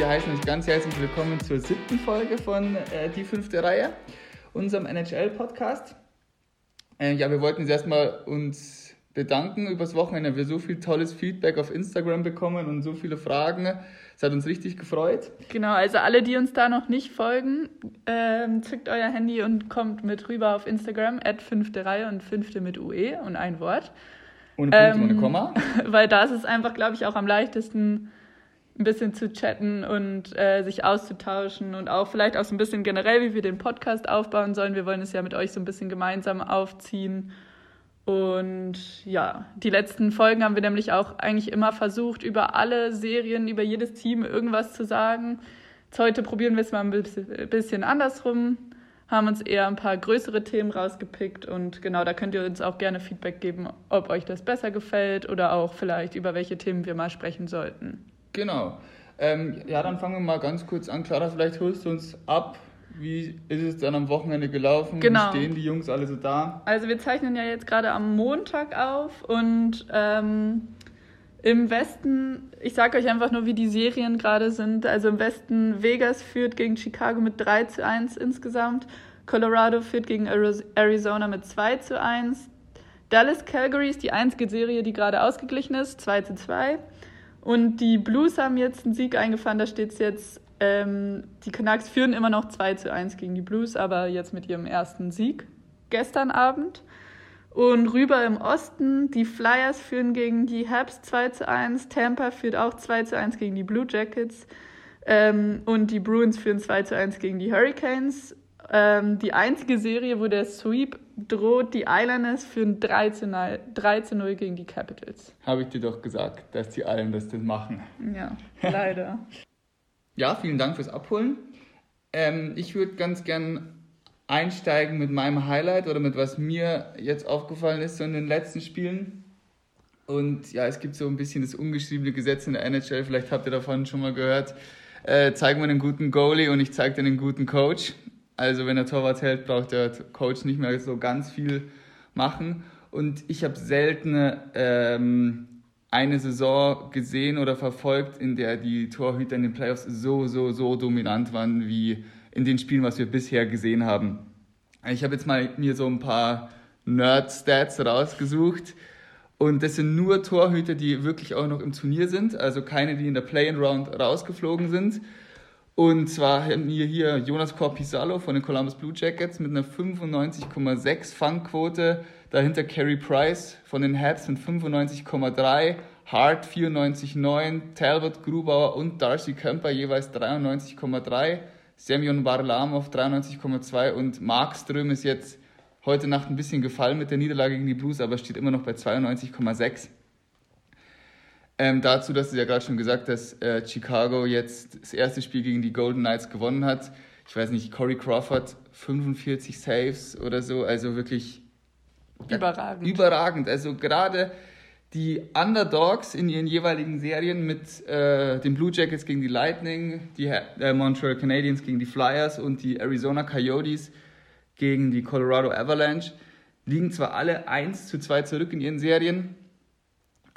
wir heißen euch ganz herzlich willkommen zur siebten Folge von äh, Die fünfte Reihe, unserem NHL-Podcast. Äh, ja, wir wollten jetzt erstmal uns bedanken übers Wochenende. Wir so viel tolles Feedback auf Instagram bekommen und so viele Fragen. Es hat uns richtig gefreut. Genau, also alle, die uns da noch nicht folgen, ähm, zückt euer Handy und kommt mit rüber auf Instagram, at fünfte Reihe und fünfte mit UE und ein Wort. Ohne Punkt, ähm, ohne Komma. Weil da ist es einfach, glaube ich, auch am leichtesten, ein bisschen zu chatten und äh, sich auszutauschen und auch vielleicht auch so ein bisschen generell, wie wir den Podcast aufbauen sollen. Wir wollen es ja mit euch so ein bisschen gemeinsam aufziehen. Und ja, die letzten Folgen haben wir nämlich auch eigentlich immer versucht, über alle Serien, über jedes Team irgendwas zu sagen. Jetzt heute probieren wir es mal ein bisschen andersrum haben uns eher ein paar größere Themen rausgepickt und genau, da könnt ihr uns auch gerne Feedback geben, ob euch das besser gefällt oder auch vielleicht über welche Themen wir mal sprechen sollten. Genau. Ähm, ja, dann fangen wir mal ganz kurz an. Clara, vielleicht holst du uns ab. Wie ist es dann am Wochenende gelaufen? Genau. Wie stehen die Jungs alle so da? Also wir zeichnen ja jetzt gerade am Montag auf und ähm, im Westen, ich sage euch einfach nur, wie die Serien gerade sind. Also im Westen, Vegas führt gegen Chicago mit 3 zu 1 insgesamt. Colorado führt gegen Arizona mit 2 zu 1. Dallas Calgary ist die einzige Serie, die gerade ausgeglichen ist, 2 zu 2. Und die Blues haben jetzt einen Sieg eingefahren, da steht es jetzt, ähm, die Canucks führen immer noch 2 zu 1 gegen die Blues, aber jetzt mit ihrem ersten Sieg gestern Abend. Und rüber im Osten, die Flyers führen gegen die Habs 2 zu 1, Tampa führt auch 2 zu 1 gegen die Blue Jackets ähm, und die Bruins führen 2 zu 1 gegen die Hurricanes. Ähm, die einzige Serie, wo der Sweep droht, die Islanders führen 3 zu 0, 3 zu 0 gegen die Capitals. Habe ich dir doch gesagt, dass die Islanders das machen. Ja, leider. ja, vielen Dank fürs Abholen. Ähm, ich würde ganz gern einsteigen mit meinem Highlight oder mit was mir jetzt aufgefallen ist so in den letzten Spielen. Und ja, es gibt so ein bisschen das ungeschriebene Gesetz in der NHL, vielleicht habt ihr davon schon mal gehört. Äh, zeig mir einen guten Goalie und ich zeige dir einen guten Coach. Also wenn der Torwart hält, braucht der Coach nicht mehr so ganz viel machen. Und ich habe selten ähm, eine Saison gesehen oder verfolgt, in der die Torhüter in den Playoffs so, so, so dominant waren wie in den Spielen, was wir bisher gesehen haben. Ich habe jetzt mal mir so ein paar Nerd-Stats rausgesucht. Und das sind nur Torhüter, die wirklich auch noch im Turnier sind, also keine, die in der Play-in-Round rausgeflogen sind. Und zwar haben wir hier Jonas Corpisalo von den Columbus Blue Jackets mit einer 95,6 Fangquote. Dahinter Carey Price von den Habs mit 95,3, Hart 94,9, Talbot, Grubauer und Darcy Kemper jeweils 93,3. Semyon Varlamov 93,2 und Markström ist jetzt heute Nacht ein bisschen gefallen mit der Niederlage gegen die Blues, aber steht immer noch bei 92,6. Ähm, dazu, dass du ja gerade schon gesagt hast, äh, Chicago jetzt das erste Spiel gegen die Golden Knights gewonnen hat. Ich weiß nicht, Corey Crawford 45 Saves oder so, also wirklich überragend. Überragend. Also gerade die Underdogs in ihren jeweiligen Serien mit äh, den Blue Jackets gegen die Lightning, die äh, Montreal Canadiens gegen die Flyers und die Arizona Coyotes gegen die Colorado Avalanche liegen zwar alle 1 zu 2 zurück in ihren Serien,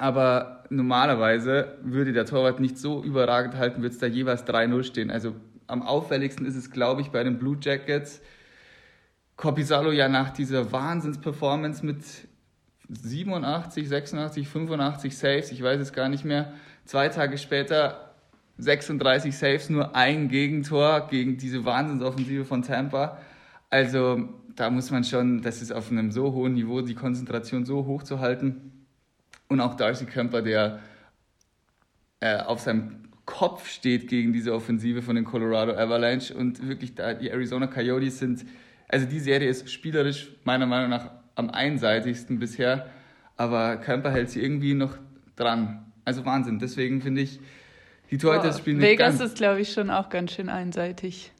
aber normalerweise würde der Torwart nicht so überragend halten, würde es da jeweils 3-0 stehen. Also am auffälligsten ist es, glaube ich, bei den Blue Jackets. Copisalo ja nach dieser Wahnsinnsperformance mit 87, 86, 85 Saves, ich weiß es gar nicht mehr. Zwei Tage später 36 Saves, nur ein Gegentor gegen diese Wahnsinnsoffensive von Tampa. Also da muss man schon, das ist auf einem so hohen Niveau, die Konzentration so hoch zu halten. Und auch Darcy Kemper, der äh, auf seinem Kopf steht gegen diese Offensive von den Colorado Avalanche. Und wirklich, da die Arizona Coyotes sind, also die Serie ist spielerisch meiner Meinung nach am einseitigsten bisher, aber Kemper hält sie irgendwie noch dran. Also Wahnsinn. Deswegen finde ich, die Torhüter wow. spielen Vegas ist, glaube ich, schon auch ganz schön einseitig.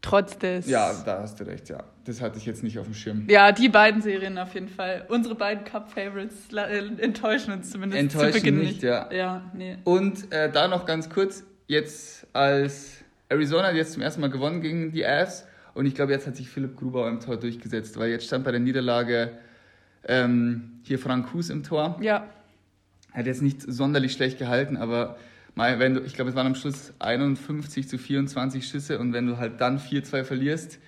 Trotz des. Ja, da hast du recht, ja. Das hatte ich jetzt nicht auf dem Schirm. Ja, die beiden Serien auf jeden Fall. Unsere beiden Cup-Favorites äh, enttäuschen uns zumindest enttäuschen zu Beginn nicht. nicht. Ja. ja, nee. Und äh, da noch ganz kurz, jetzt als Arizona jetzt zum ersten Mal gewonnen gegen die Avs und ich glaube, jetzt hat sich Philipp Gruber im Tor durchgesetzt, weil jetzt stand bei der Niederlage ähm, hier Frank Hus im Tor. Ja. Hat jetzt nicht sonderlich schlecht gehalten, aber mal, wenn du, ich glaube, es waren am Schluss 51 zu 24 Schüsse und wenn du halt dann 4-2 verlierst,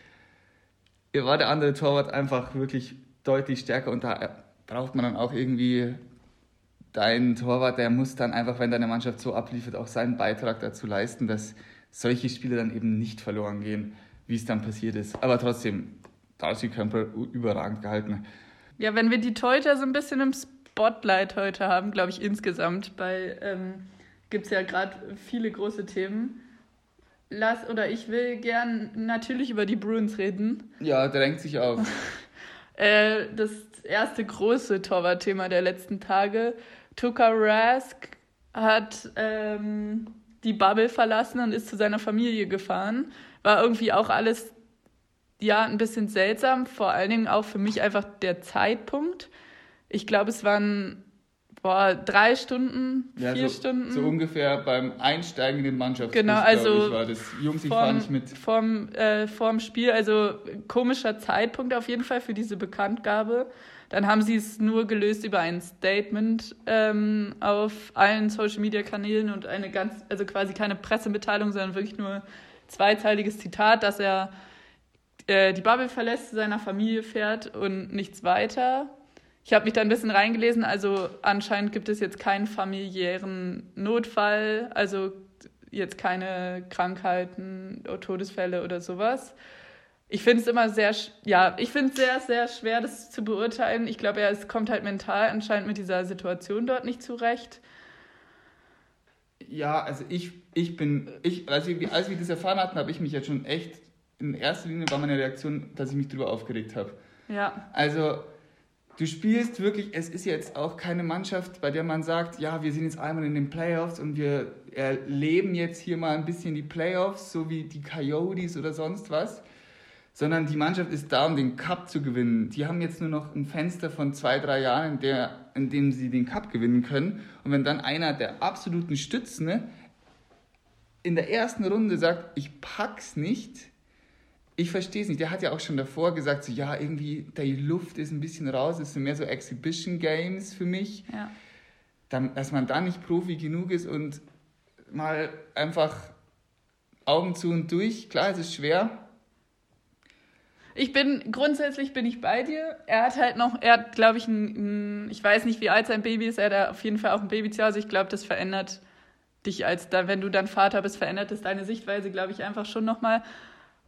war der andere Torwart einfach wirklich deutlich stärker und da braucht man dann auch irgendwie dein Torwart, der muss dann einfach, wenn deine Mannschaft so abliefert, auch seinen Beitrag dazu leisten, dass solche Spiele dann eben nicht verloren gehen, wie es dann passiert ist. Aber trotzdem, Darcy Campbell überragend gehalten. Ja, wenn wir die Teuter so ein bisschen im Spotlight heute haben, glaube ich insgesamt, bei ähm, gibt es ja gerade viele große Themen. Lass oder ich will gern natürlich über die Bruins reden. Ja, drängt sich auf. äh, das erste große Torwartthema der letzten Tage. Tuka Rask hat ähm, die Bubble verlassen und ist zu seiner Familie gefahren. War irgendwie auch alles ja ein bisschen seltsam, vor allen Dingen auch für mich einfach der Zeitpunkt. Ich glaube, es waren boah, drei Stunden, ja, vier so, Stunden. So ungefähr beim Einsteigen in den Mannschaftsbus, genau, also ich, war das. Jungs, ich vorm, nicht mit. Vorm, äh, vorm Spiel, also komischer Zeitpunkt auf jeden Fall für diese Bekanntgabe. Dann haben sie es nur gelöst über ein Statement ähm, auf allen Social Media Kanälen und eine ganz, also quasi keine Pressemitteilung, sondern wirklich nur zweiteiliges Zitat, dass er äh, die Bubble verlässt, zu seiner Familie fährt und nichts weiter. Ich habe mich da ein bisschen reingelesen, also anscheinend gibt es jetzt keinen familiären Notfall, also jetzt keine Krankheiten, Todesfälle oder sowas ich finde es immer sehr, ja, ich finde es sehr, sehr schwer, das zu beurteilen. Ich glaube, es kommt halt mental anscheinend mit dieser Situation dort nicht zurecht. Ja, also ich, ich bin, ich, als, ich, als wir das erfahren hatten, habe ich mich jetzt schon echt, in erster Linie war meine Reaktion, dass ich mich darüber aufgeregt habe. Ja. Also, du spielst wirklich, es ist jetzt auch keine Mannschaft, bei der man sagt, ja, wir sind jetzt einmal in den Playoffs und wir erleben jetzt hier mal ein bisschen die Playoffs, so wie die Coyotes oder sonst was sondern die Mannschaft ist da, um den Cup zu gewinnen. Die haben jetzt nur noch ein Fenster von zwei, drei Jahren, in, der, in dem sie den Cup gewinnen können. Und wenn dann einer der absoluten Stützen in der ersten Runde sagt, ich pack's nicht, ich verstehe es nicht. Der hat ja auch schon davor gesagt, so ja, irgendwie die Luft ist ein bisschen raus, es sind mehr so Exhibition Games für mich. Ja. Dann, dass man da nicht Profi genug ist und mal einfach Augen zu und durch. Klar, es ist schwer, ich bin, grundsätzlich bin ich bei dir. Er hat halt noch, er hat, glaube ich, ein, ich weiß nicht, wie alt sein Baby ist, er hat auf jeden Fall auch ein Baby zu Hause. Ich glaube, das verändert dich als, wenn du dann Vater bist, verändert das deine Sichtweise, glaube ich, einfach schon nochmal.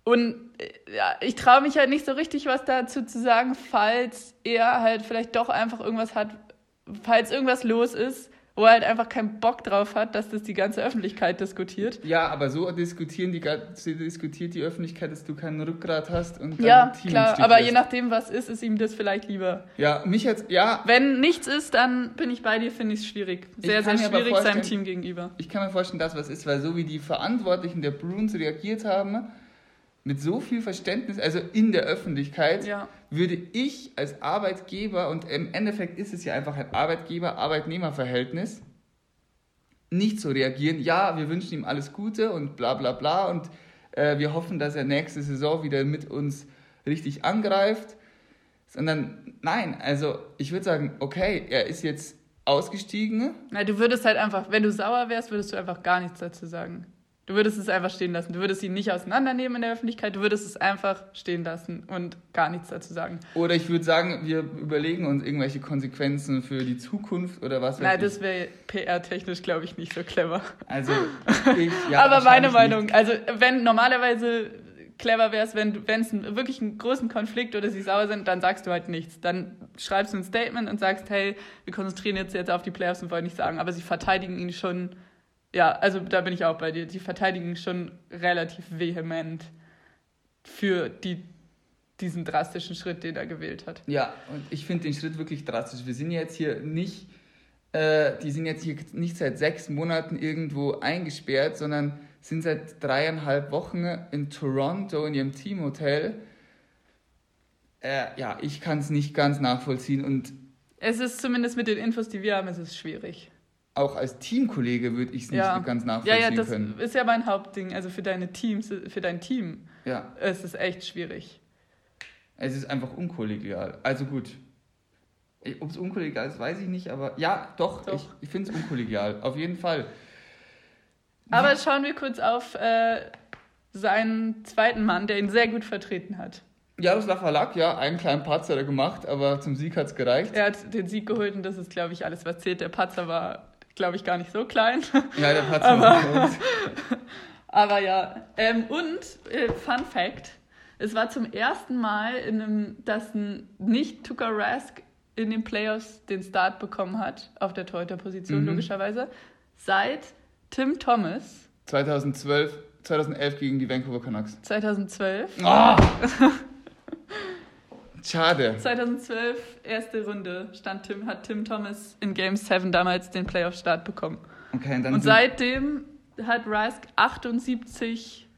Und äh, ja, ich traue mich halt nicht so richtig was dazu zu sagen, falls er halt vielleicht doch einfach irgendwas hat, falls irgendwas los ist, wo er halt einfach keinen Bock drauf hat, dass das die ganze Öffentlichkeit diskutiert. Ja, aber so diskutieren die, diskutiert die Öffentlichkeit, dass du keinen Rückgrat hast und Ja, klar, aber lässt. je nachdem, was ist, ist ihm das vielleicht lieber. Ja, mich jetzt, ja. Wenn nichts ist, dann bin ich bei dir, finde ich es schwierig. Sehr, sehr schwierig seinem Team gegenüber. Ich kann mir vorstellen, dass was ist, weil so wie die Verantwortlichen der Bruins reagiert haben, mit so viel Verständnis, also in der Öffentlichkeit, ja. würde ich als Arbeitgeber, und im Endeffekt ist es ja einfach ein Arbeitgeber-Arbeitnehmer-Verhältnis, nicht so reagieren, ja, wir wünschen ihm alles Gute und bla bla bla und äh, wir hoffen, dass er nächste Saison wieder mit uns richtig angreift, sondern nein, also ich würde sagen, okay, er ist jetzt ausgestiegen. Nein, du würdest halt einfach, wenn du sauer wärst, würdest du einfach gar nichts dazu sagen. Du würdest es einfach stehen lassen. Du würdest ihn nicht auseinandernehmen in der Öffentlichkeit. Du würdest es einfach stehen lassen und gar nichts dazu sagen. Oder ich würde sagen, wir überlegen uns irgendwelche Konsequenzen für die Zukunft oder was Nein, das wäre PR-technisch, glaube ich, nicht so clever. Also, ich, ja, Aber meine Meinung, nicht. also wenn normalerweise clever wäre es, wenn es wirklich einen großen Konflikt oder sie sauer sind, dann sagst du halt nichts. Dann schreibst du ein Statement und sagst, hey, wir konzentrieren jetzt, jetzt auf die Playoffs und wollen nichts sagen. Aber sie verteidigen ihn schon ja, also da bin ich auch bei dir. Die verteidigen schon relativ vehement für die, diesen drastischen Schritt, den er gewählt hat. Ja, und ich finde den Schritt wirklich drastisch. Wir sind jetzt hier nicht, äh, die sind jetzt hier nicht seit sechs Monaten irgendwo eingesperrt, sondern sind seit dreieinhalb Wochen in Toronto in ihrem Teamhotel. Äh, ja, ich kann es nicht ganz nachvollziehen und es ist zumindest mit den Infos, die wir haben, es ist schwierig auch als Teamkollege würde ich es nicht ja. ganz nachvollziehen können. Ja, ja, das können. ist ja mein Hauptding. Also für deine Teams, für dein Team ja. ist es echt schwierig. Es ist einfach unkollegial. Also gut. Ob es unkollegial ist, weiß ich nicht, aber ja, doch, doch. ich, ich finde es unkollegial. Auf jeden Fall. Aber schauen wir kurz auf äh, seinen zweiten Mann, der ihn sehr gut vertreten hat. Jaroslav Halak, ja, einen kleinen Patzer hat er gemacht, aber zum Sieg hat es gereicht. Er hat den Sieg geholt und das ist, glaube ich, alles, was zählt. Der Patzer war, glaube ich, gar nicht so klein. Ja, der Patzer Aber-. Aber ja, ähm, und äh, Fun Fact: Es war zum ersten Mal, in einem, dass ein nicht Tuka Rask in den Playoffs den Start bekommen hat, auf der Torhüterposition Mhm. logischerweise, seit Tim Thomas 2012, 2011 gegen die Vancouver Canucks. 2012. Ah! Schade. 2012, erste Runde, stand Tim, hat Tim Thomas in Game 7 damals den Playoff-Start bekommen. Okay, dann Und seitdem hat Rask 78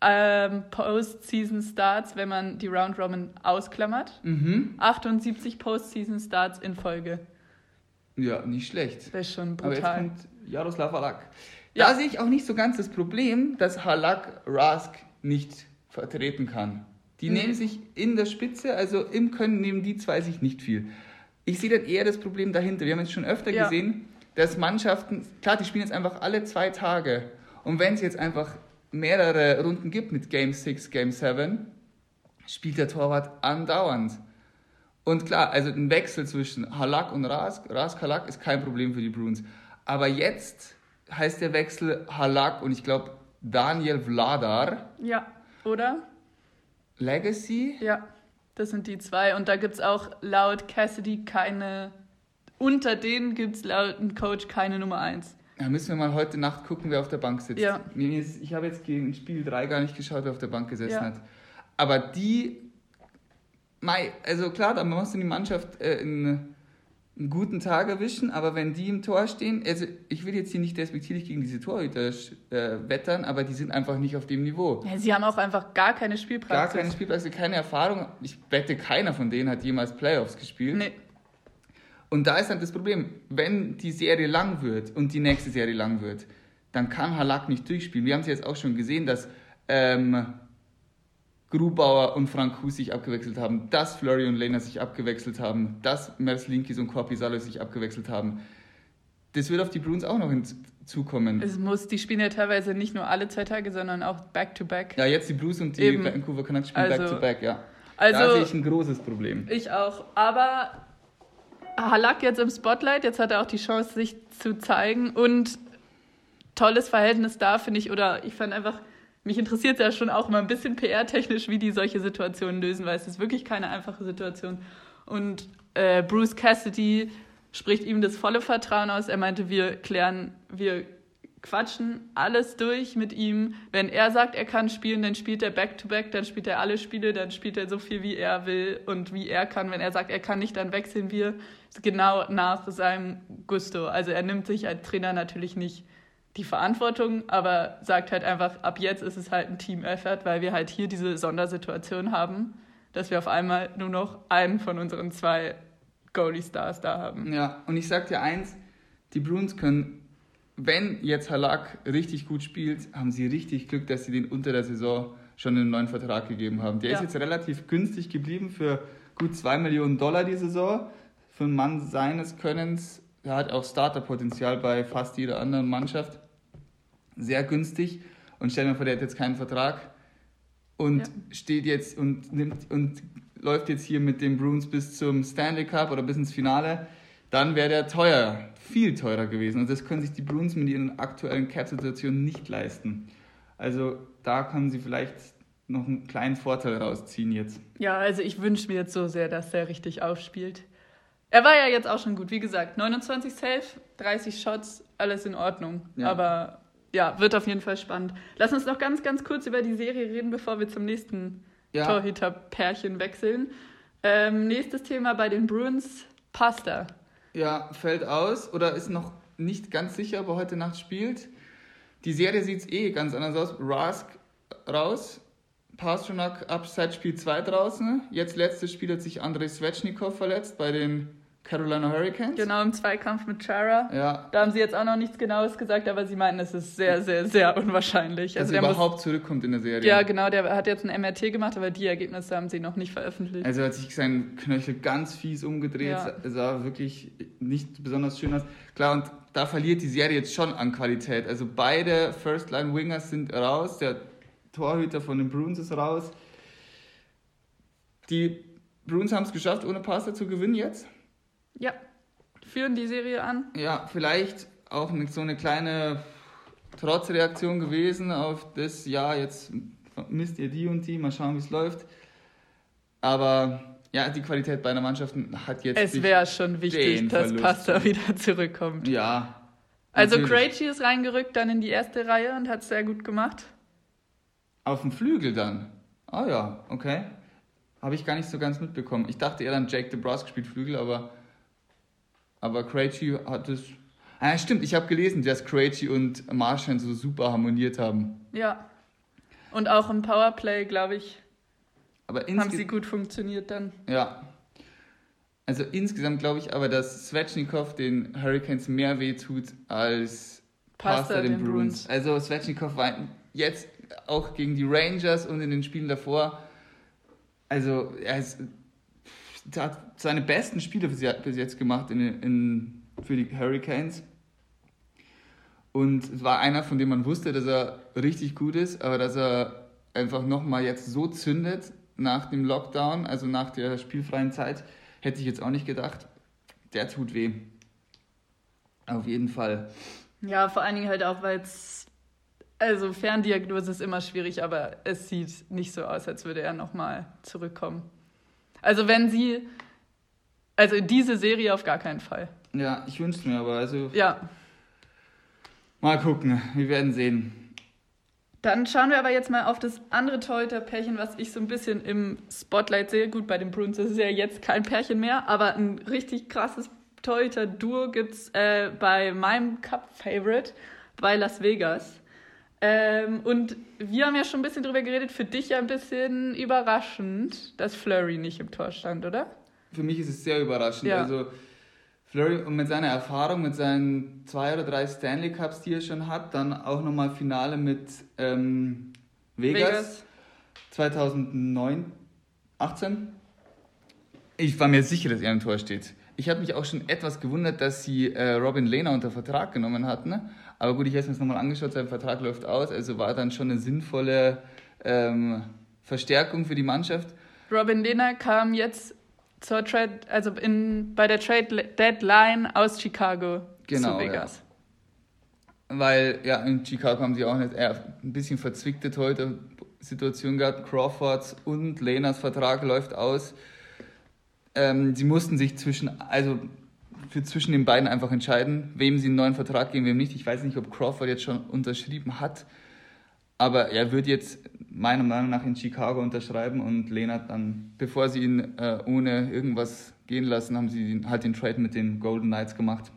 ähm, Postseason-Starts, wenn man die Round Robin ausklammert. Mhm. 78 Postseason-Starts in Folge. Ja, nicht schlecht. Das ist schon Aber jetzt brutal. kommt Jaroslav Halak. Ja. Da sehe ich auch nicht so ganz das Problem, dass Halak Rask nicht vertreten kann. Die Nee. nehmen sich in der Spitze, also im Können nehmen die zwei sich nicht viel. Ich sehe dann eher das Problem dahinter. Wir haben jetzt schon öfter Ja. gesehen, dass Mannschaften, klar, die spielen jetzt einfach alle zwei Tage. Und wenn es jetzt einfach mehrere Runden gibt mit Game 6, Game 7, spielt der Torwart andauernd. Und klar, also ein Wechsel zwischen Halak und Rask, Rask Halak ist kein Problem für die Bruins. Aber jetzt heißt der Wechsel Halak und ich glaube Daniel Vladar, Ja, oder? Legacy. Ja, das sind die zwei. Und da gibt es auch laut Cassidy keine, unter denen gibt es laut dem Coach keine Nummer 1. Da müssen wir mal heute Nacht gucken, wer auf der Bank sitzt. Ja. Ich habe jetzt gegen Spiel 3 gar nicht geschaut, wer auf der Bank gesessen Ja. hat. Aber die, mei, also klar, da muss die Mannschaft äh, einen, einen guten Tag erwischen, aber wenn die im Tor stehen, also ich will jetzt hier nicht despektierlich gegen diese Torhüter äh, wettern, aber die sind einfach nicht auf dem Niveau. Ja, sie haben auch einfach gar keine Gar Spielpraxis. keine Spielpraxis, keine Erfahrung. Ich wette, keiner von denen hat jemals Playoffs gespielt. Nee. Und da ist dann das Problem, wenn die Serie lang wird und die nächste Serie lang wird, dann kann Halak nicht durchspielen. Wir haben es jetzt auch schon gesehen, dass ähm, Grubauer und Frank Hus sich abgewechselt haben, dass Flurry und Lehner sich abgewechselt haben, dass Merslinkis und Korpisalo sich abgewechselt haben. Das wird auf die Bruins auch noch hinzukommen. Es muss, die spielen ja teilweise nicht nur alle zwei Tage, sondern auch back-to-back. Ja, jetzt die Blues und die Eben. Vancouver Canucks spielen Also- back-to-back, ja. Also- da sehe ich ein großes Problem. Ich auch. Aber Halak jetzt im Spotlight, jetzt hat er auch die Chance, sich zu zeigen. Und tolles Verhältnis da, finde ich. Oder ich fand einfach, mich interessiert ja schon auch immer ein bisschen PR-technisch, wie die solche Situationen lösen, weil es ist wirklich keine einfache Situation. Und äh, Bruce Cassidy spricht ihm das volle Vertrauen aus. Er meinte, wir klären, wir quatschen alles durch mit ihm. Wenn er sagt, er kann spielen, dann spielt er Back-to-Back, dann spielt er alle Spiele, dann spielt er so viel, wie er will und wie er kann. Wenn er sagt, er kann nicht, dann wechseln wir genau nach seinem Gusto. Also er nimmt sich als Trainer natürlich nicht die Verantwortung, aber sagt halt einfach, ab jetzt ist es halt ein Team-Effort, weil wir halt hier diese Sondersituation haben, dass wir auf einmal nur noch einen von unseren zwei Goalie-Stars da haben. Ja, und ich sag dir eins, die Bruins können, wenn jetzt Halak richtig gut spielt, haben sie richtig Glück, dass sie den unter der Saison schon einen neuen Vertrag gegeben haben. Der Ja. ist jetzt relativ günstig geblieben für gut 2 Millionen Dollar die Saison. Für einen Mann seines Könnens, er hat auch Starterpotenzial bei fast jeder anderen Mannschaft. Sehr günstig. Und stell dir mal vor, der hat jetzt keinen Vertrag und Ja. steht jetzt und nimmt und läuft jetzt hier mit den Bruins bis zum Stanley Cup oder bis ins Finale, dann wäre der teuer, viel teurer gewesen. Und das können sich die Bruins mit ihren aktuellen Cap-Situationen nicht leisten. Also da können sie vielleicht noch einen kleinen Vorteil rausziehen jetzt. Ja, also ich wünsche mir jetzt so sehr, dass der richtig aufspielt. Er war ja jetzt auch schon gut, wie gesagt, 29 Safe, 30 Shots, alles in Ordnung. Ja. Aber ja, wird auf jeden Fall spannend. Lass uns noch ganz, ganz kurz über die Serie reden, bevor wir zum nächsten Ja. Torhüter-Pärchen wechseln. Ähm, nächstes Thema bei den Bruins, Pasta. Ja, fällt aus oder ist noch nicht ganz sicher, ob er heute Nacht spielt. Die Serie sieht eh ganz anders aus. Rask raus, Pasternak ab seit Spiel 2 draußen. Jetzt letztes Spiel hat sich Andrei Svechnikov verletzt bei den Carolina Hurricanes. Genau im Zweikampf mit Chara. Ja, Da haben sie jetzt auch noch nichts Genaues gesagt, aber sie meinten, es ist sehr, sehr, sehr unwahrscheinlich. dass Also er der muss, überhaupt zurückkommt in der Serie. ja, genau, der hat jetzt ein MRT gemacht, aber die Ergebnisse haben sie noch nicht veröffentlicht. Also hat sich sein Knöchel ganz fies umgedreht, Ja. sah wirklich nicht besonders schön aus. Klar, und da verliert die Serie jetzt schon an Qualität. Also beide First-Line-Wingers sind raus, der Torhüter von den Bruins ist raus. Die Bruins haben es geschafft, ohne Pasta zu gewinnen jetzt. Ja, führen die Serie an. Ja, vielleicht auch so eine kleine Trotzreaktion gewesen auf das, ja, jetzt misst ihr die und die, mal schauen, wie es läuft. Aber ja, die Qualität beider Mannschaften hat jetzt. Es wäre schon wichtig, dass. Pasta wieder zurückkommt. Ja. Also Krejci ist reingerückt dann in die erste Reihe und hat es sehr gut gemacht. Auf dem Flügel dann? Ah oh ja, okay. Habe ich gar nicht so ganz mitbekommen. Ich dachte eher dann Jake DeBrusque spielt Flügel, aber, aber Krejci hat es. Ah, stimmt, ich habe gelesen, dass Krejci und Marshall so super harmoniert haben. Ja. Und auch im Powerplay, glaube ich, aber haben sie gut funktioniert dann. Ja. Also insgesamt glaube ich aber, dass Svechnikov den Hurricanes mehr wehtut als Pasta, den, den Bruins. Bruins. Also Svechnikov war jetzt auch gegen die Rangers und in den Spielen davor, also er, ist, hat seine besten Spiele bis jetzt gemacht in, in, für die Hurricanes. Und es war einer, von dem man wusste, dass er richtig gut ist, aber dass er einfach nochmal jetzt so zündet nach dem Lockdown, also nach der spielfreien Zeit, hätte ich jetzt auch nicht gedacht. Der tut weh. Auf jeden Fall. Ja, vor allen Dingen halt auch, weil es, also Ferndiagnose ist immer schwierig, aber es sieht nicht so aus, als würde er nochmal zurückkommen. Also wenn sie, also in diese Serie auf gar keinen Fall. Ja, ich wünsche mir aber, also. Ja. Mal gucken, wir werden sehen. Dann schauen wir aber jetzt mal auf das andere Torhüter-Pärchen, was ich so ein bisschen im Spotlight sehe. Gut, bei den Bruins ist es ja jetzt kein Pärchen mehr, aber ein richtig krasses Torhüter-Duo gibt es äh, bei meinem Cup-Favorite bei Las Vegas. Ähm, und wir haben ja schon ein bisschen drüber geredet, für dich ja ein bisschen überraschend, dass Flurry nicht im Tor stand, oder? Für mich ist es sehr überraschend. Ja. Also Flurry und mit seiner Erfahrung, mit seinen zwei oder drei Stanley Cups, die er schon hat, dann auch nochmal Finale mit ähm, Vegas, Vegas 2009, 18. Ich war mir sicher, dass er im Tor steht. Ich habe mich auch schon etwas gewundert, dass sie äh, Robin Lehner unter Vertrag genommen hatten. Ne? Aber gut, ich habe es mir nochmal angeschaut, sein Vertrag läuft aus, also war dann schon eine sinnvolle ähm, Verstärkung für die Mannschaft. Robin Lehner kam jetzt zur Trade, also in, bei der Trade Deadline aus Chicago genau, zu Vegas. Ja. Weil ja, in Chicago haben sie auch eine eher ein bisschen verzwickte heute Situation gehabt. Crawfords und Lenas Vertrag läuft aus. Ähm, sie mussten sich zwischen, also für zwischen den beiden einfach entscheiden, wem sie einen neuen Vertrag geben, wem nicht. Ich weiß nicht, ob Crawford jetzt schon unterschrieben hat, aber er wird jetzt meiner Meinung nach in Chicago unterschreiben und Lena dann, bevor sie ihn äh, ohne irgendwas gehen lassen, haben sie halt den Trade mit den Golden Knights gemacht.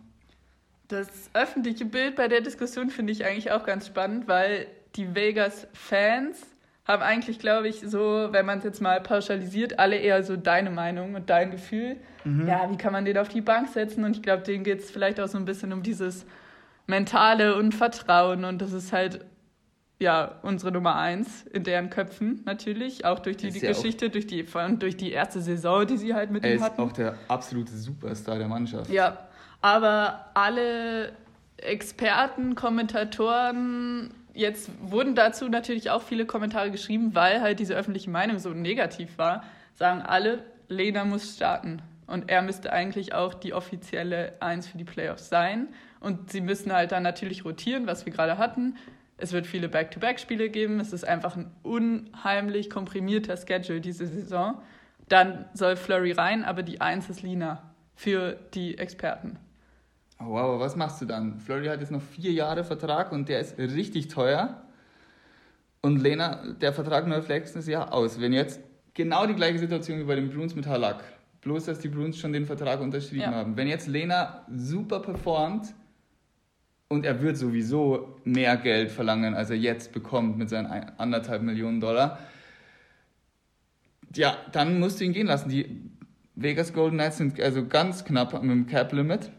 Das öffentliche Bild bei der Diskussion finde ich eigentlich auch ganz spannend, weil die Vegas-Fans haben eigentlich, glaube ich, so, wenn man es jetzt mal pauschalisiert, alle eher so deine Meinung und dein Gefühl. Mhm. Ja, wie kann man den auf die Bank setzen? Und ich glaube, denen geht es vielleicht auch so ein bisschen um dieses Mentale und Vertrauen. Und das ist halt ja unsere Nummer eins in deren Köpfen natürlich, auch durch die, die Geschichte, durch die, durch die erste Saison, die sie halt mit ihm hatten. Er ist auch der absolute Superstar der Mannschaft. Ja, aber alle Experten, Kommentatoren, jetzt wurden dazu natürlich auch viele Kommentare geschrieben, weil halt diese öffentliche Meinung so negativ war, sagen alle, Lena muss starten. Und er müsste eigentlich auch die offizielle Eins für die Playoffs sein. Und sie müssen halt dann natürlich rotieren, was wir gerade hatten. Es wird viele Back-to-Back-Spiele geben. Es ist einfach ein unheimlich komprimierter Schedule diese Saison. Dann soll Flurry rein, aber die Eins ist Lina für die Experten. Oh, wow, was machst du dann? Flurry hat jetzt noch vier Jahre Vertrag und der ist richtig teuer. Und Lena, der Vertrag läuft nächstes Jahr aus. Wenn jetzt genau die gleiche Situation wie bei den Bruins mit Halak, bloß dass die Bruins schon den Vertrag unterschrieben ja. haben. Wenn jetzt Lena super performt, und er wird sowieso mehr Geld verlangen, als er jetzt bekommt mit seinen anderthalb Millionen Dollar. Ja, dann musst du ihn gehen lassen. Die Vegas Golden Knights sind also ganz knapp mit dem Cap-Limit.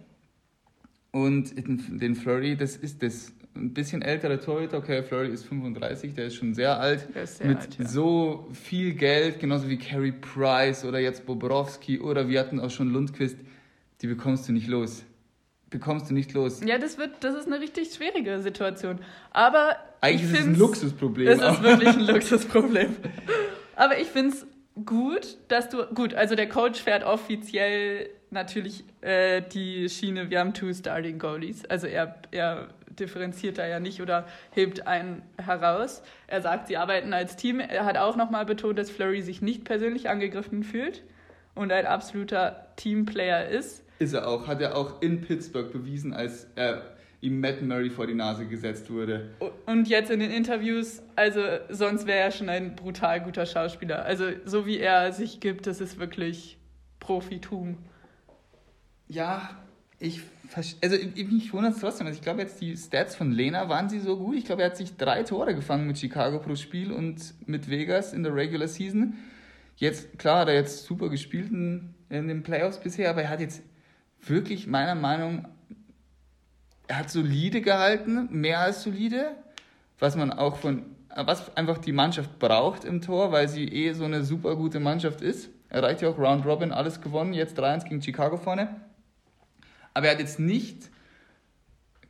Und den Flurry, das ist das ein bisschen ältere Torhüter. Okay, Flurry ist 35, der ist schon sehr alt. Sehr mit alt, ja. so viel Geld, genauso wie Carey Price oder jetzt Bobrowski oder wir hatten auch schon Lundqvist, die bekommst du nicht los bekommst du nicht los. Ja, das wird, das ist eine richtig schwierige Situation. Aber Eigentlich ich ist es ein Luxusproblem. Es ist wirklich ein Luxusproblem. Aber ich finde es gut, dass du. Gut, also der Coach fährt offiziell natürlich äh, die Schiene, wir haben two starting goalies. Also er, er differenziert da ja nicht oder hebt einen heraus. Er sagt, sie arbeiten als Team. Er hat auch nochmal betont, dass Flurry sich nicht persönlich angegriffen fühlt und ein absoluter Teamplayer ist. Ist er auch. Hat er auch in Pittsburgh bewiesen, als er ihm Matt Murray vor die Nase gesetzt wurde. Und jetzt in den Interviews, also sonst wäre er schon ein brutal guter Schauspieler. Also so wie er sich gibt, das ist wirklich Profitum. Ja, ich also ich, ich mich wundert es trotzdem. Also ich glaube jetzt die Stats von Lena waren sie so gut. Ich glaube, er hat sich drei Tore gefangen mit Chicago pro Spiel und mit Vegas in der Regular Season. Jetzt, klar, hat er jetzt super gespielt in, in den Playoffs bisher, aber er hat jetzt wirklich meiner Meinung er hat solide gehalten, mehr als solide, was man auch von, was einfach die Mannschaft braucht im Tor, weil sie eh so eine super gute Mannschaft ist. Erreicht ja auch Round Robin, alles gewonnen, jetzt 3-1 gegen Chicago vorne. Aber er hat jetzt nicht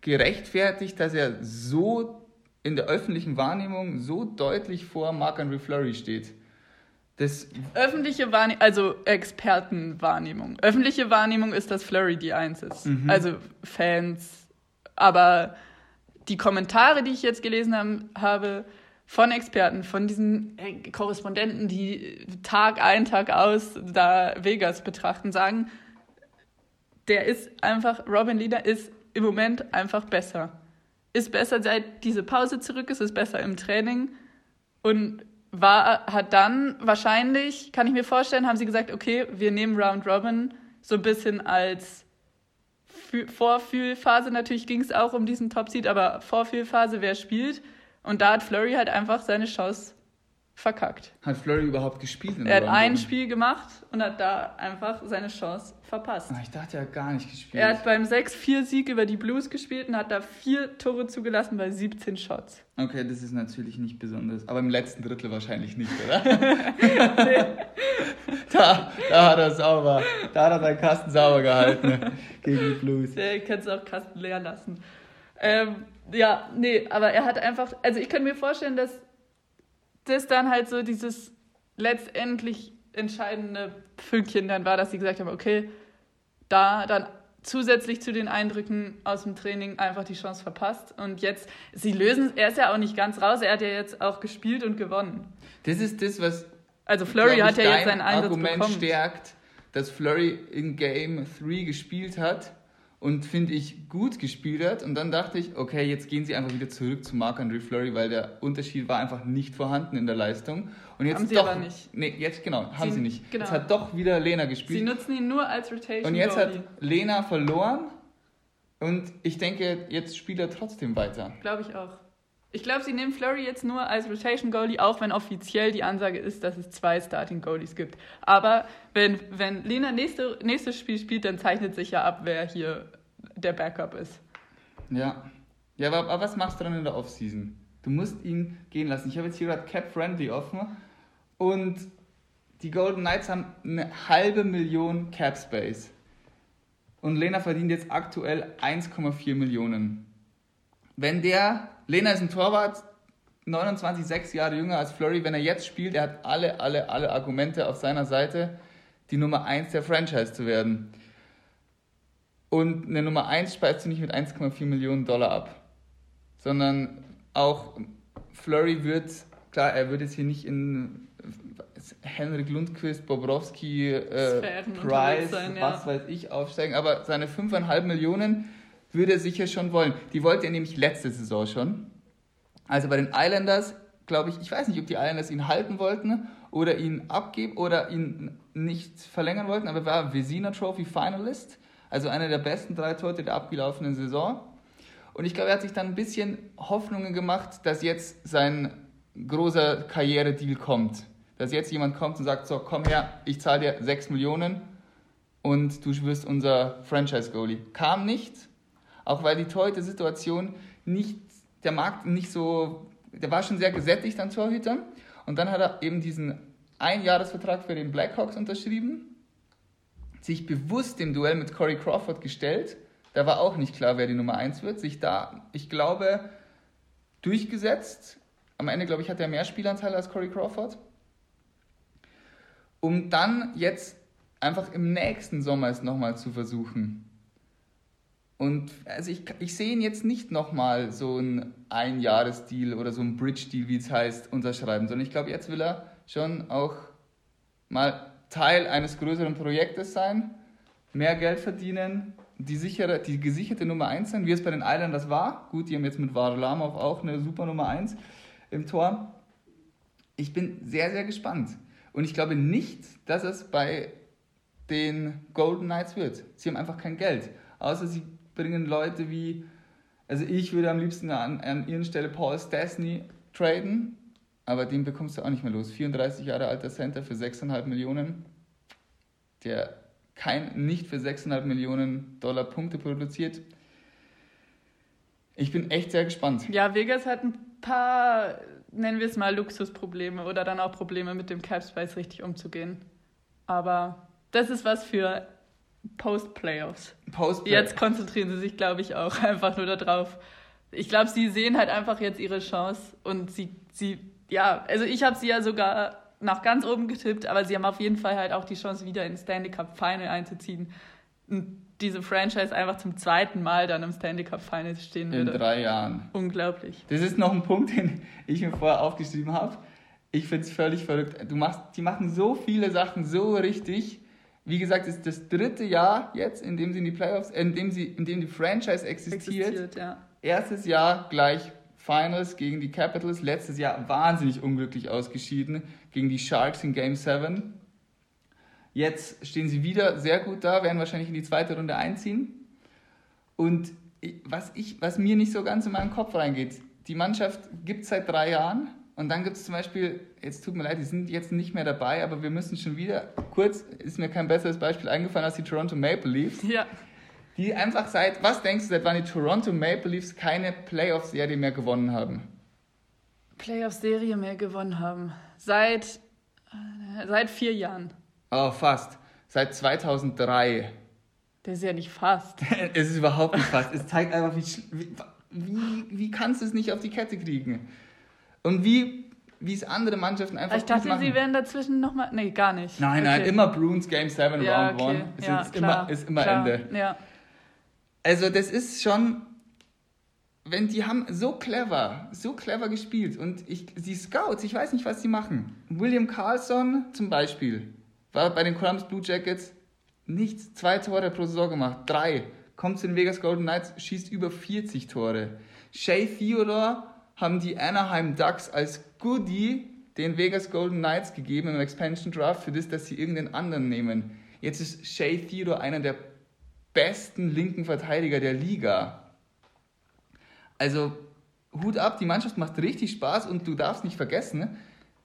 gerechtfertigt, dass er so in der öffentlichen Wahrnehmung so deutlich vor Marc-André Fleury steht. Das, Öffentliche Wahrnehmung, also Expertenwahrnehmung. Öffentliche Wahrnehmung ist, dass Flurry die Eins ist. Mhm. Also Fans. Aber die Kommentare, die ich jetzt gelesen haben, habe von Experten, von diesen äh, Korrespondenten, die Tag ein, Tag aus da Vegas betrachten, sagen, der ist einfach, Robin Lehner ist im Moment einfach besser. Ist besser, seit diese Pause zurück ist, ist besser im Training und war, hat dann wahrscheinlich, kann ich mir vorstellen, haben sie gesagt, okay, wir nehmen Round Robin so ein bisschen als Fü- Vorfühlphase. Natürlich ging es auch um diesen Top-Seed, aber Vorfühlphase, wer spielt. Und da hat Flurry halt einfach seine Chance verkackt. hat Fleury überhaupt gespielt? Er hat Round ein? Spiel gemacht und hat da einfach seine Chance verpasst. Ah, Ich dachte, er hat gar nicht gespielt. Er hat beim 6-4-Sieg über die Blues gespielt und hat da vier Tore zugelassen bei 17 Shots. Okay, das ist natürlich nicht besonders. Aber im letzten Drittel wahrscheinlich nicht, oder? da, da hat er sauber. Da hat er seinen Kasten sauber gehalten gegen die Blues. Der kannst du auch Kasten leer lassen. Ähm, ja, nee, aber er hat einfach, also ich kann mir vorstellen, dass das dann halt so dieses letztendlich entscheidende Fünkchen dann war, dass sie gesagt haben, okay, da dann zusätzlich zu den Eindrücken aus dem Training einfach die Chance verpasst. Und jetzt, sie lösen, er ist ja auch nicht ganz raus, er hat ja jetzt auch gespielt und gewonnen. Das ist das, was Also Flurry hat ja jetzt seinen Einsatz Argument bekommen. stärkt, dass Flurry in Game 3 gespielt hat und finde ich gut gespielt hat. Und dann dachte ich, okay, jetzt gehen sie einfach wieder zurück zu Marc-André Fleury, weil der Unterschied war einfach nicht vorhanden in der Leistung. Und jetzt Haben sie doch, aber nicht. Nee, jetzt genau, haben Sie- sie nicht. genau. Jetzt hat doch wieder Lena Sie gespielt. nutzen ihn nur als Rotation Und jetzt hat Goalie. Lena verloren. Und ich denke, jetzt spielt er trotzdem weiter. Glaube ich auch. Ich glaube, sie nehmen Flurry jetzt nur als Rotation Goalie, auch wenn offiziell die Ansage ist, dass es zwei Starting Goalies gibt. Aber wenn, wenn Lena nächste, nächstes Spiel spielt, dann zeichnet sich ja ab, wer hier der Backup ist. Ja. Ja, aber, aber was machst du dann in der Offseason? Du musst ihn gehen lassen. Ich habe jetzt hier gerade Cap Friendly offen und die Golden Knights haben eine halbe Million Cap Space. Und Lena verdient jetzt aktuell 1,4 Millionen. Wenn der, Lena ist ein Torwart, 29, 6 Jahre jünger als Flurry, wenn er jetzt spielt, er hat alle, alle, alle Argumente auf seiner Seite, die Nummer 1 der Franchise zu werden. Und eine Nummer 1 speist du nicht mit 1,4 Millionen Dollar ab. Sondern auch Flurry wird, klar, er wird jetzt hier nicht in Henrik Lundqvist, Bobrowski, äh, Price, sein, ja. was weiß ich, aufsteigen, aber seine 5,5 Millionen würde er sicher schon wollen. Die wollte er nämlich letzte Saison schon. Also bei den Islanders, glaube ich, ich weiß nicht, ob die Islanders ihn halten wollten oder ihn abgeben oder ihn nicht verlängern wollten, aber er war Vezina Trophy Finalist, also einer der besten drei Torhüter der abgelaufenen Saison. Und ich glaube, er hat sich dann ein bisschen Hoffnungen gemacht, dass jetzt sein großer Karrieredeal kommt. Dass jetzt jemand kommt und sagt, so, komm her, ich zahle dir 6 Millionen und du wirst unser Franchise-Goalie. Kam nicht, auch weil die Torhüter-Situation nicht, der Markt nicht so, der war schon sehr gesättigt an Torhütern. Und dann hat er eben diesen Einjahresvertrag für den Blackhawks unterschrieben, sich bewusst dem Duell mit Corey Crawford gestellt, Da war auch nicht klar, wer die Nummer 1 wird. Sich da, ich glaube, durchgesetzt. Am Ende, glaube ich, hat er mehr Spielanteil als Corey Crawford. Um dann jetzt einfach im nächsten Sommer es nochmal zu versuchen. Und also ich, ich sehe ihn jetzt nicht nochmal so ein Einjahresdeal oder so ein Bridge-Deal, wie es heißt, unterschreiben, sondern ich glaube, jetzt will er schon auch mal Teil eines größeren Projektes sein, mehr Geld verdienen, die, sichere, die gesicherte Nummer 1 sein, wie es bei den Islanders war. Gut, die haben jetzt mit Varlamov auch eine super Nummer 1 im Tor. Ich bin sehr, sehr gespannt. Und ich glaube nicht, dass es bei den Golden Knights wird. Sie haben einfach kein Geld. Außer sie bringen Leute wie, also ich würde am liebsten an, an ihren Stelle Paul Stastny traden, aber den bekommst du auch nicht mehr los. 34 Jahre alter Center für 6,5 Millionen, der kein, nicht für 6,5 Millionen Dollar Punkte produziert. Ich bin echt sehr gespannt. Ja, Vegas hat ein paar, nennen wir es mal, Luxusprobleme oder dann auch Probleme mit dem Cap Space richtig umzugehen. Aber das ist was für Post-Playoffs. Post jetzt konzentrieren sie sich, glaube ich, auch einfach nur darauf. Ich glaube, sie sehen halt einfach jetzt ihre Chance und sie, sie ja, also ich habe sie ja sogar nach ganz oben getippt, aber sie haben auf jeden Fall halt auch die Chance, wieder ins Stanley Cup Final einzuziehen. Und diese Franchise einfach zum zweiten Mal dann im Stanley Cup Final stehen würde. In drei Jahren. Unglaublich. Das ist noch ein Punkt, den ich mir vorher aufgeschrieben habe. Ich finde es völlig verrückt. Du machst, die machen so viele Sachen so richtig wie gesagt, ist das dritte Jahr jetzt, in dem sie in die Playoffs, in dem, sie, in dem die Franchise existiert. existiert ja. Erstes Jahr gleich Finals gegen die Capitals. Letztes Jahr wahnsinnig unglücklich ausgeschieden gegen die Sharks in Game 7. Jetzt stehen sie wieder sehr gut da, werden wahrscheinlich in die zweite Runde einziehen. Und was, ich, was mir nicht so ganz in meinen Kopf reingeht, die Mannschaft gibt es seit drei Jahren und dann gibt es zum Beispiel, jetzt tut mir leid, die sind jetzt nicht mehr dabei, aber wir müssen schon wieder, kurz ist mir kein besseres Beispiel eingefallen als die Toronto Maple Leafs. Ja. Die einfach seit, was denkst du, seit wann die Toronto Maple Leafs keine Playoff-Serie mehr gewonnen haben? Playoff-Serie mehr gewonnen haben. Seit, äh, seit vier Jahren. Oh, fast. Seit 2003. Das ist ja nicht fast. es ist überhaupt nicht fast. Es zeigt einfach, wie, wie, wie kannst du es nicht auf die Kette kriegen? Und wie, wie es andere Mannschaften einfach Ich dachte, sie wären dazwischen nochmal. Nee, gar nicht. Nein, okay. nein, immer Bruins Game 7 ja, Round 1. Okay. Ist, ja, ist, immer, ist immer klar. Ende. Ja. Also, das ist schon. Wenn die haben so clever, so clever gespielt und ich, die Scouts, ich weiß nicht, was sie machen. William Carlson zum Beispiel war bei den Columbus Blue Jackets nichts, zwei Tore pro Saison gemacht, drei. Kommt zu den Vegas Golden Knights, schießt über 40 Tore. Shea Theodore haben die Anaheim Ducks als Goodie den Vegas Golden Knights gegeben im Expansion Draft für das, dass sie irgendeinen anderen nehmen. Jetzt ist Shea Theodore einer der besten linken Verteidiger der Liga. Also Hut ab, die Mannschaft macht richtig Spaß und du darfst nicht vergessen,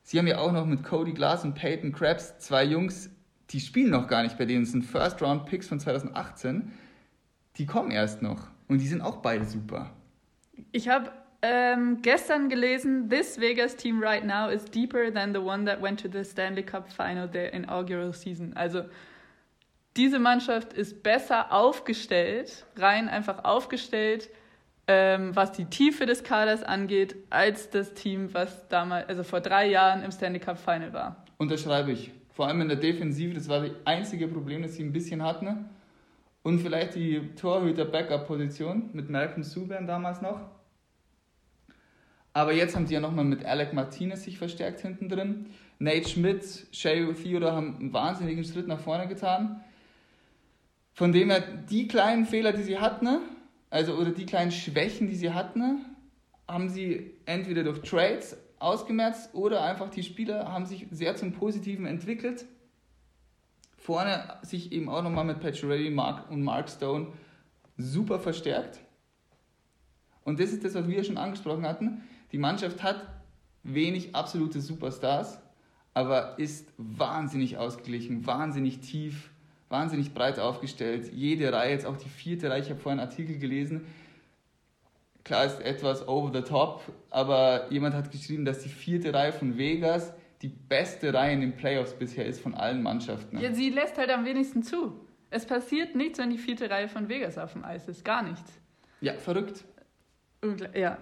sie haben ja auch noch mit Cody Glass und Peyton Krebs zwei Jungs, die spielen noch gar nicht bei denen, das sind First Round Picks von 2018. Die kommen erst noch und die sind auch beide super. Ich habe ähm, gestern gelesen, this Vegas team right now is deeper than the one that went to the Stanley Cup final their inaugural season. Also diese Mannschaft ist besser aufgestellt, rein einfach aufgestellt, ähm, was die Tiefe des Kaders angeht, als das Team, was damals, also vor drei Jahren im Stanley Cup Final war. Unterschreibe ich. Vor allem in der Defensive, das war das einzige Problem, das sie ein bisschen hatten. Und vielleicht die Torhüter-Backup-Position mit Malcolm Subban damals noch. Aber jetzt haben sie ja nochmal mit Alec Martinez sich verstärkt hinten drin. Nate Schmidt, Shay Theodore haben einen wahnsinnigen Schritt nach vorne getan. Von dem her, die kleinen Fehler, die sie hatten, also oder die kleinen Schwächen, die sie hatten, haben sie entweder durch Trades ausgemerzt oder einfach die Spieler haben sich sehr zum Positiven entwickelt. Vorne sich eben auch nochmal mit Pacioretty Mark und Mark Stone super verstärkt. Und das ist das, was wir schon angesprochen hatten. Die Mannschaft hat wenig absolute Superstars, aber ist wahnsinnig ausgeglichen, wahnsinnig tief, wahnsinnig breit aufgestellt. Jede Reihe, jetzt auch die vierte Reihe, ich habe vorhin einen Artikel gelesen, klar ist etwas over the top, aber jemand hat geschrieben, dass die vierte Reihe von Vegas die beste Reihe in den Playoffs bisher ist von allen Mannschaften. Ja, sie lässt halt am wenigsten zu. Es passiert nichts, wenn die vierte Reihe von Vegas auf dem Eis ist. Gar nichts. Ja, verrückt. Ja.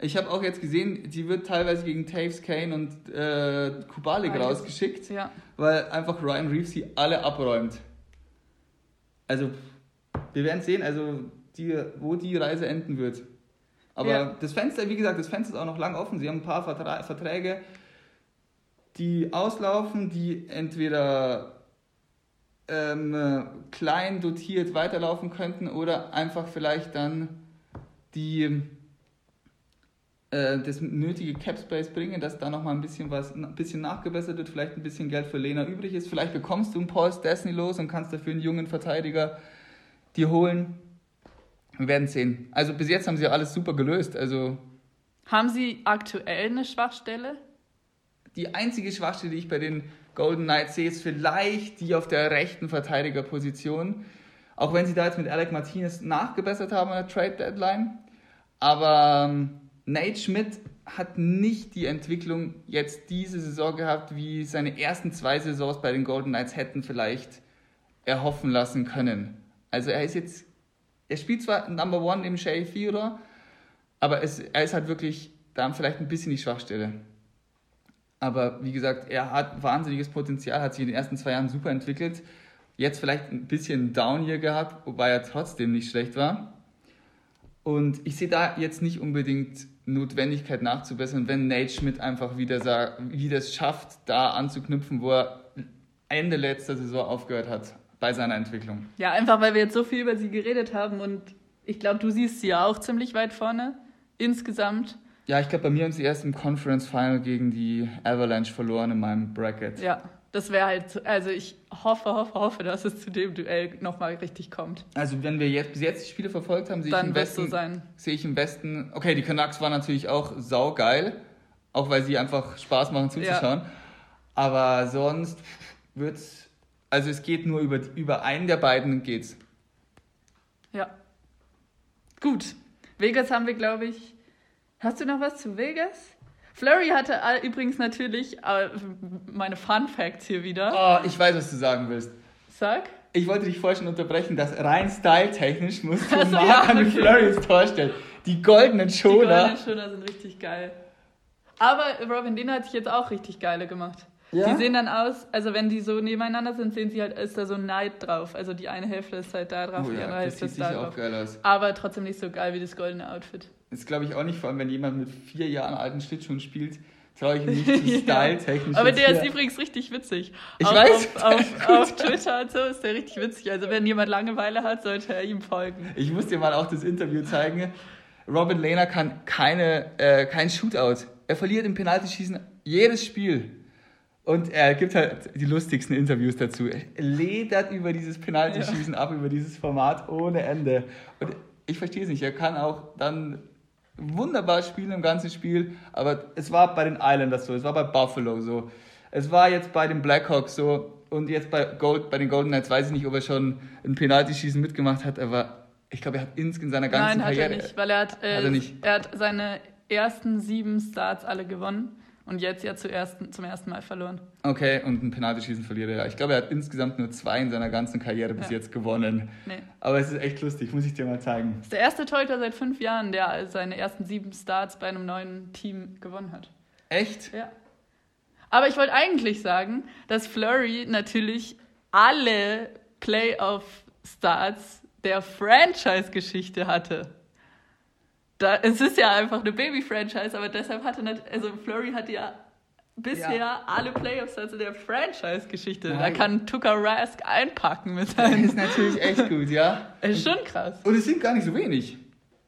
Ich habe auch jetzt gesehen, die wird teilweise gegen Taves, Kane und äh, Kubalik Beides. rausgeschickt, Ja. weil einfach Ryan Reeves sie alle abräumt. Also, wir werden sehen, also die, wo die Reise enden wird. Aber Ja. das Fenster, wie gesagt, das Fenster ist auch noch lang offen. Sie haben ein paar Vertra Verträge, die auslaufen, die entweder ähm, äh, klein dotiert weiterlaufen könnten oder einfach vielleicht dann die äh, das nötige Cap Space bringen, dass da nochmal ein bisschen was, ein bisschen nachgebessert wird, vielleicht ein bisschen Geld für Lena übrig ist. Vielleicht bekommst du einen Paul Stastny los und kannst dafür einen jungen Verteidiger dir holen. Wir werden sehen. Also bis jetzt haben sie alles super gelöst. Also Haben Sie aktuell eine Schwachstelle? die einzige Schwachstelle, die ich bei den Golden Knights sehe, ist vielleicht die auf der rechten Verteidigerposition. Auch wenn sie da jetzt mit Alec Martinez nachgebessert haben an der Trade Deadline. Aber ähm, Nate Schmidt hat nicht die Entwicklung jetzt diese Saison gehabt, wie seine ersten zwei Saisons bei den Golden Knights hätten vielleicht erhoffen lassen können. Also er ist jetzt, er spielt zwar Number One im Shea Theodore, aber es, er ist halt wirklich da vielleicht ein bisschen die Schwachstelle. Aber wie gesagt, er hat wahnsinniges Potenzial, hat sich in den ersten zwei Jahren super entwickelt. Jetzt vielleicht ein bisschen Down hier gehabt, wobei er trotzdem nicht schlecht war. Und ich sehe da jetzt nicht unbedingt Notwendigkeit nachzubessern, wenn Nate Schmidt einfach wieder, sagt, wieder es schafft, da anzuknüpfen, wo er Ende letzter Saison aufgehört hat bei seiner Entwicklung. Ja, einfach weil wir jetzt so viel über sie geredet haben und ich glaube, du siehst sie ja auch ziemlich weit vorne. Insgesamt. Ja, ich glaube, bei mir haben sie erst im Conference Final gegen die Avalanche verloren in meinem Bracket. Ja, das wäre halt, so- also ich hoffe, hoffe, hoffe, dass es zu dem Duell nochmal richtig kommt. Also wenn wir jetzt bis jetzt die Spiele verfolgt haben, sehe ich im so sein. sehe ich im Westen. Okay, die Canucks waren natürlich auch saugeil, auch weil sie einfach Spaß machen zuzuschauen. Aber sonst wird's, also es geht nur über, über einen der beiden geht's. Ja. Gut. Vegas haben wir, glaube ich. Hast du noch was zu Vegas? Flurry hatte übrigens natürlich äh, meine Fun Facts hier wieder. Oh, ich weiß, was du sagen willst. Sag. Ich wollte dich vorher schon unterbrechen, dass rein styletechnisch musst du Ach so, Mark ja, an okay. Flurry ins Tor stellen. Die goldenen Die Schoner. goldenen Schoner sind richtig geil. Aber Robin Lehner hat sich jetzt auch richtig geile gemacht. Ja? Die sehen dann aus, also wenn die so nebeneinander sind, sehen sie halt, ist da so ein Neid drauf. Also die eine Hälfte ist halt da drauf, Oh die andere Hälfte ist da drauf. Aber trotzdem nicht so geil wie das goldene Outfit. Das glaube ich auch nicht, vor allem wenn jemand mit vier Jahren alten Schlittschuhen spielt, traue ich ihm nicht Ja. styletechnisch. Aber der ist übrigens richtig witzig. Ich auf, weiß, Auf, auf, auf Twitter und so ist der richtig witzig. Also wenn jemand Langeweile hat, sollte er ihm folgen. Ich muss dir mal auch das Interview zeigen. Robin Lehner kann keine, äh, kein Shootout. Er verliert im Penaltyschießen jedes Spiel. Und er gibt halt die lustigsten Interviews dazu. Er ledert über dieses Penaltyschießen ab, über dieses Format ohne Ende. Und ich verstehe es nicht. Er kann auch dann wunderbar spielen im ganzen Spiel. Aber es war bei den Islanders so, es war bei Buffalo so. Es war jetzt bei den Blackhawks so. Und jetzt bei, Gold, bei den Golden Knights weiß ich nicht, ob er schon ein Penaltyschießen mitgemacht hat. Aber ich glaube, er hat ins in seiner ganzen Nein, hat Karriere. er nicht, weil er hat, äh, Hat er er hat seine ersten sieben Starts alle gewonnen und jetzt ja zuerst, zum ersten Mal verloren. Okay, und ein Penaltyschießen verliert er. Ich glaube, er hat insgesamt nur zwei in seiner ganzen Karriere bis Ja. jetzt gewonnen. Nee. Aber es ist echt lustig, muss ich dir mal zeigen. Das ist der erste Torhüter seit fünf Jahren, der seine ersten sieben Starts bei einem neuen Team gewonnen hat. Echt? Ja. Aber ich wollte eigentlich sagen, dass Flurry natürlich alle Playoff-Starts der Franchise-Geschichte hatte. Da, es ist ja einfach eine Baby-Franchise, aber deshalb hatte nat- also Flurry hat ja bisher Ja. alle Playoff-Starts in der Franchise-Geschichte. Da kann Tucker Rask einpacken mit Das seinen. ist natürlich echt gut, ja. ist schon krass. Und es sind gar nicht so wenig.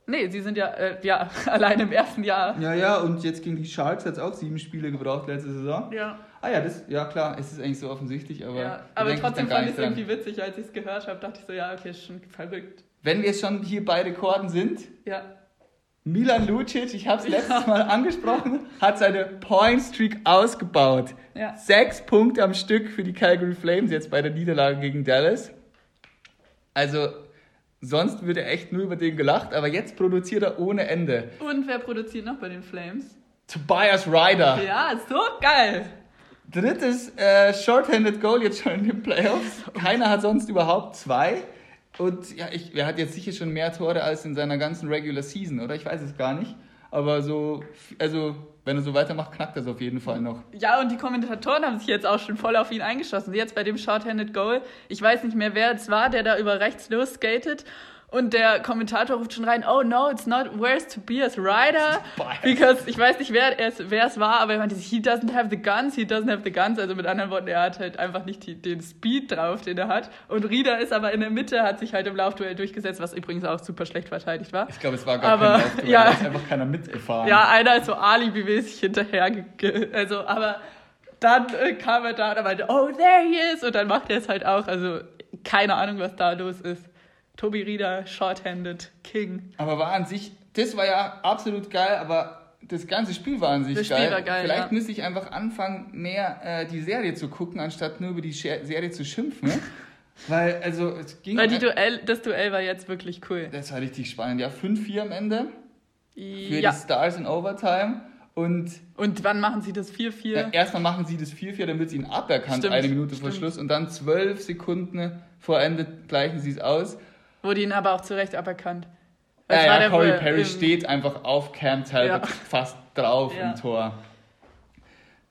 Nee, sie sind ja, äh, ja allein im ersten Jahr. Ja, ja, und jetzt gegen die Sharks hat es auch sieben Spiele gebraucht letzte Saison. Ja. Ah ja, das, ja klar, es ist eigentlich so offensichtlich, aber, ja. Aber trotzdem gar fand ich nicht es irgendwie witzig, als ich es gehört habe, dachte ich so, ja, okay, ist schon verrückt. Wenn wir schon hier bei Rekorden sind, Ja. Milan Lucic, ich habe es letztes Mal angesprochen, hat seine Point Streak ausgebaut. Ja. Sechs Punkte am Stück für die Calgary Flames jetzt bei der Niederlage gegen Dallas. Also sonst wird er echt nur über den gelacht, aber jetzt produziert er ohne Ende. Und wer produziert noch bei den Flames? Tobias Ryder. Ja, so geil. Drittes äh, Shorthanded Goal jetzt schon in den Playoffs. Keiner hat sonst überhaupt zwei. Und ja, ich, er hat jetzt sicher schon mehr Tore als in seiner ganzen Regular Season, oder? Ich weiß es gar nicht. Aber so, also, wenn er so weitermacht, knackt das auf jeden Fall noch. Ja, und die Kommentatoren haben sich jetzt auch schon voll auf ihn eingeschossen. Jetzt bei dem Shorthanded Goal. Ich weiß nicht mehr, wer es war, der da über rechts losskatet. Und der Kommentator ruft schon rein, oh no, it's not where's Tobias Ryder. Because ich weiß nicht, wer es, wer es war, aber er meinte, he doesn't have the guns, he doesn't have the guns. Also mit anderen Worten, er hat halt einfach nicht die, den Speed drauf, den er hat. Und Rieder ist aber in der Mitte, hat sich halt im Laufduell durchgesetzt, was übrigens auch super schlecht verteidigt war. Ich glaube, es war gar Aber, kein Laufduell, ja. da ist einfach keiner mitgefahren. Ja, einer ist so alibi-mäßig hinterher. Also, aber dann äh, kam er da und er meinte, oh, there he is. Und dann macht er es halt auch. Also, keine Ahnung, was da los ist. Tobi Rieder, shorthanded, King. Aber war an sich, das war ja absolut geil, aber das ganze Spiel war an sich Das Spiel geil. war geil, Vielleicht ja. müsste ich einfach anfangen, mehr äh, die Serie zu gucken, anstatt nur über die Serie zu schimpfen. ne? Weil, also, es ging. Weil die Duell, das Duell war jetzt wirklich cool. das war richtig spannend. Ja, 5-4 am Ende für Ja. die Stars in Overtime. Und Und wann machen sie das 4-4? äh, erstmal machen sie das 4-4, dann wird sie ihnen aberkannt, Stimmt, eine Minute vor stimmt. Schluss. Und dann 12 Sekunden vor Ende gleichen sie es aus. Wurde ihnen aber auch zu Recht aberkannt. Ja, ja, Corey Perry steht einfach auf Cam Talbot Ja. fast drauf Ja. im Tor.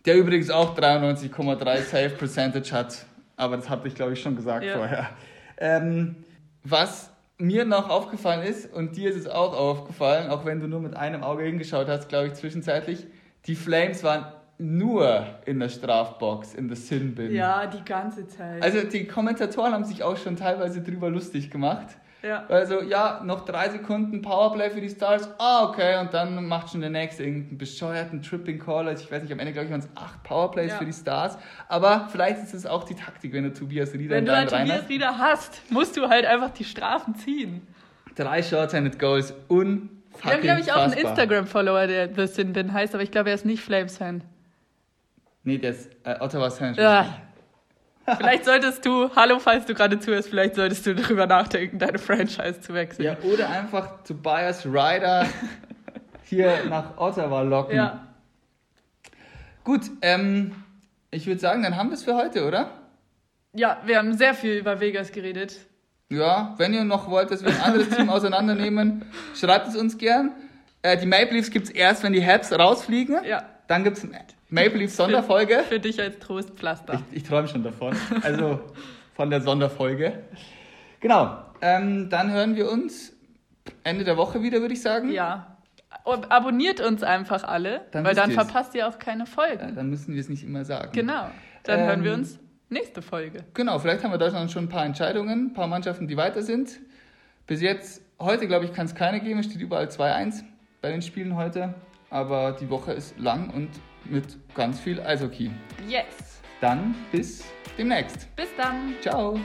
Der übrigens auch 93,3 Save Percentage hat. Aber das habe ich, glaube ich, schon gesagt Ja. vorher. Ähm, was mir noch aufgefallen ist, und dir ist es auch aufgefallen, auch wenn du nur mit einem Auge hingeschaut hast, glaube ich, zwischenzeitlich, die Flames waren nur in der Strafbox, in der Sin-Bin. Ja, die ganze Zeit. Also die Kommentatoren haben sich auch schon teilweise drüber lustig gemacht. ja. Also, ja, noch drei Sekunden Powerplay für die Stars. Ah, okay. Und dann macht schon der nächste irgendeinen bescheuerten Tripping Call. Also, ich weiß nicht, am Ende, glaube ich, waren es acht Powerplays Ja. für die Stars. Aber vielleicht ist es auch die Taktik, wenn du Tobias Rieder Wenn in du halt Tobias hast. Rieder hast, musst du halt einfach die Strafen ziehen. Drei Short-Handed Goals. Unfucking Wir haben, glaube ich, auch einen. Instagram-Follower, der The Sin Bin heißt, aber ich glaube, er ist nicht Flames-Fan. Nee, der ist äh, Ottawa Saint Ja. Vielleicht solltest du, hallo, falls du gerade zuhörst, vielleicht solltest du darüber nachdenken, deine Franchise zu wechseln. Ja, oder einfach Tobias Ryder hier nach Ottawa locken. Ja. Gut, ähm, ich würde sagen, dann haben wir es für heute, oder? Ja, wir haben sehr viel über Vegas geredet. Ja, wenn ihr noch wollt, dass wir ein anderes Team auseinandernehmen, schreibt es uns gern. Äh, die Maple Leafs gibt es erst, wenn die Habs rausfliegen. Ja. Dann gibt es eine Maple Leafs Sonderfolge. Für dich als Trostpflaster. Ich, ich träume schon davon. Also von der Sonderfolge. Genau. Ähm, dann hören wir uns Ende der Woche wieder, würde ich sagen. Ja. Abonniert uns einfach alle, Dann weil dann ihr's. verpasst ihr auch keine Ja, Folgen. dann müssen wir es nicht immer sagen. Genau. Dann Ähm, hören wir uns nächste Folge. Genau, vielleicht haben wir da schon ein paar Entscheidungen, ein paar Mannschaften, die weiter sind. Bis jetzt, heute glaube ich, kann es keine geben. Es steht überall 2-1 bei den Spielen heute. Aber die Woche ist lang und mit ganz viel Eishockey. Yes. Dann bis demnächst. Bis dann. Ciao.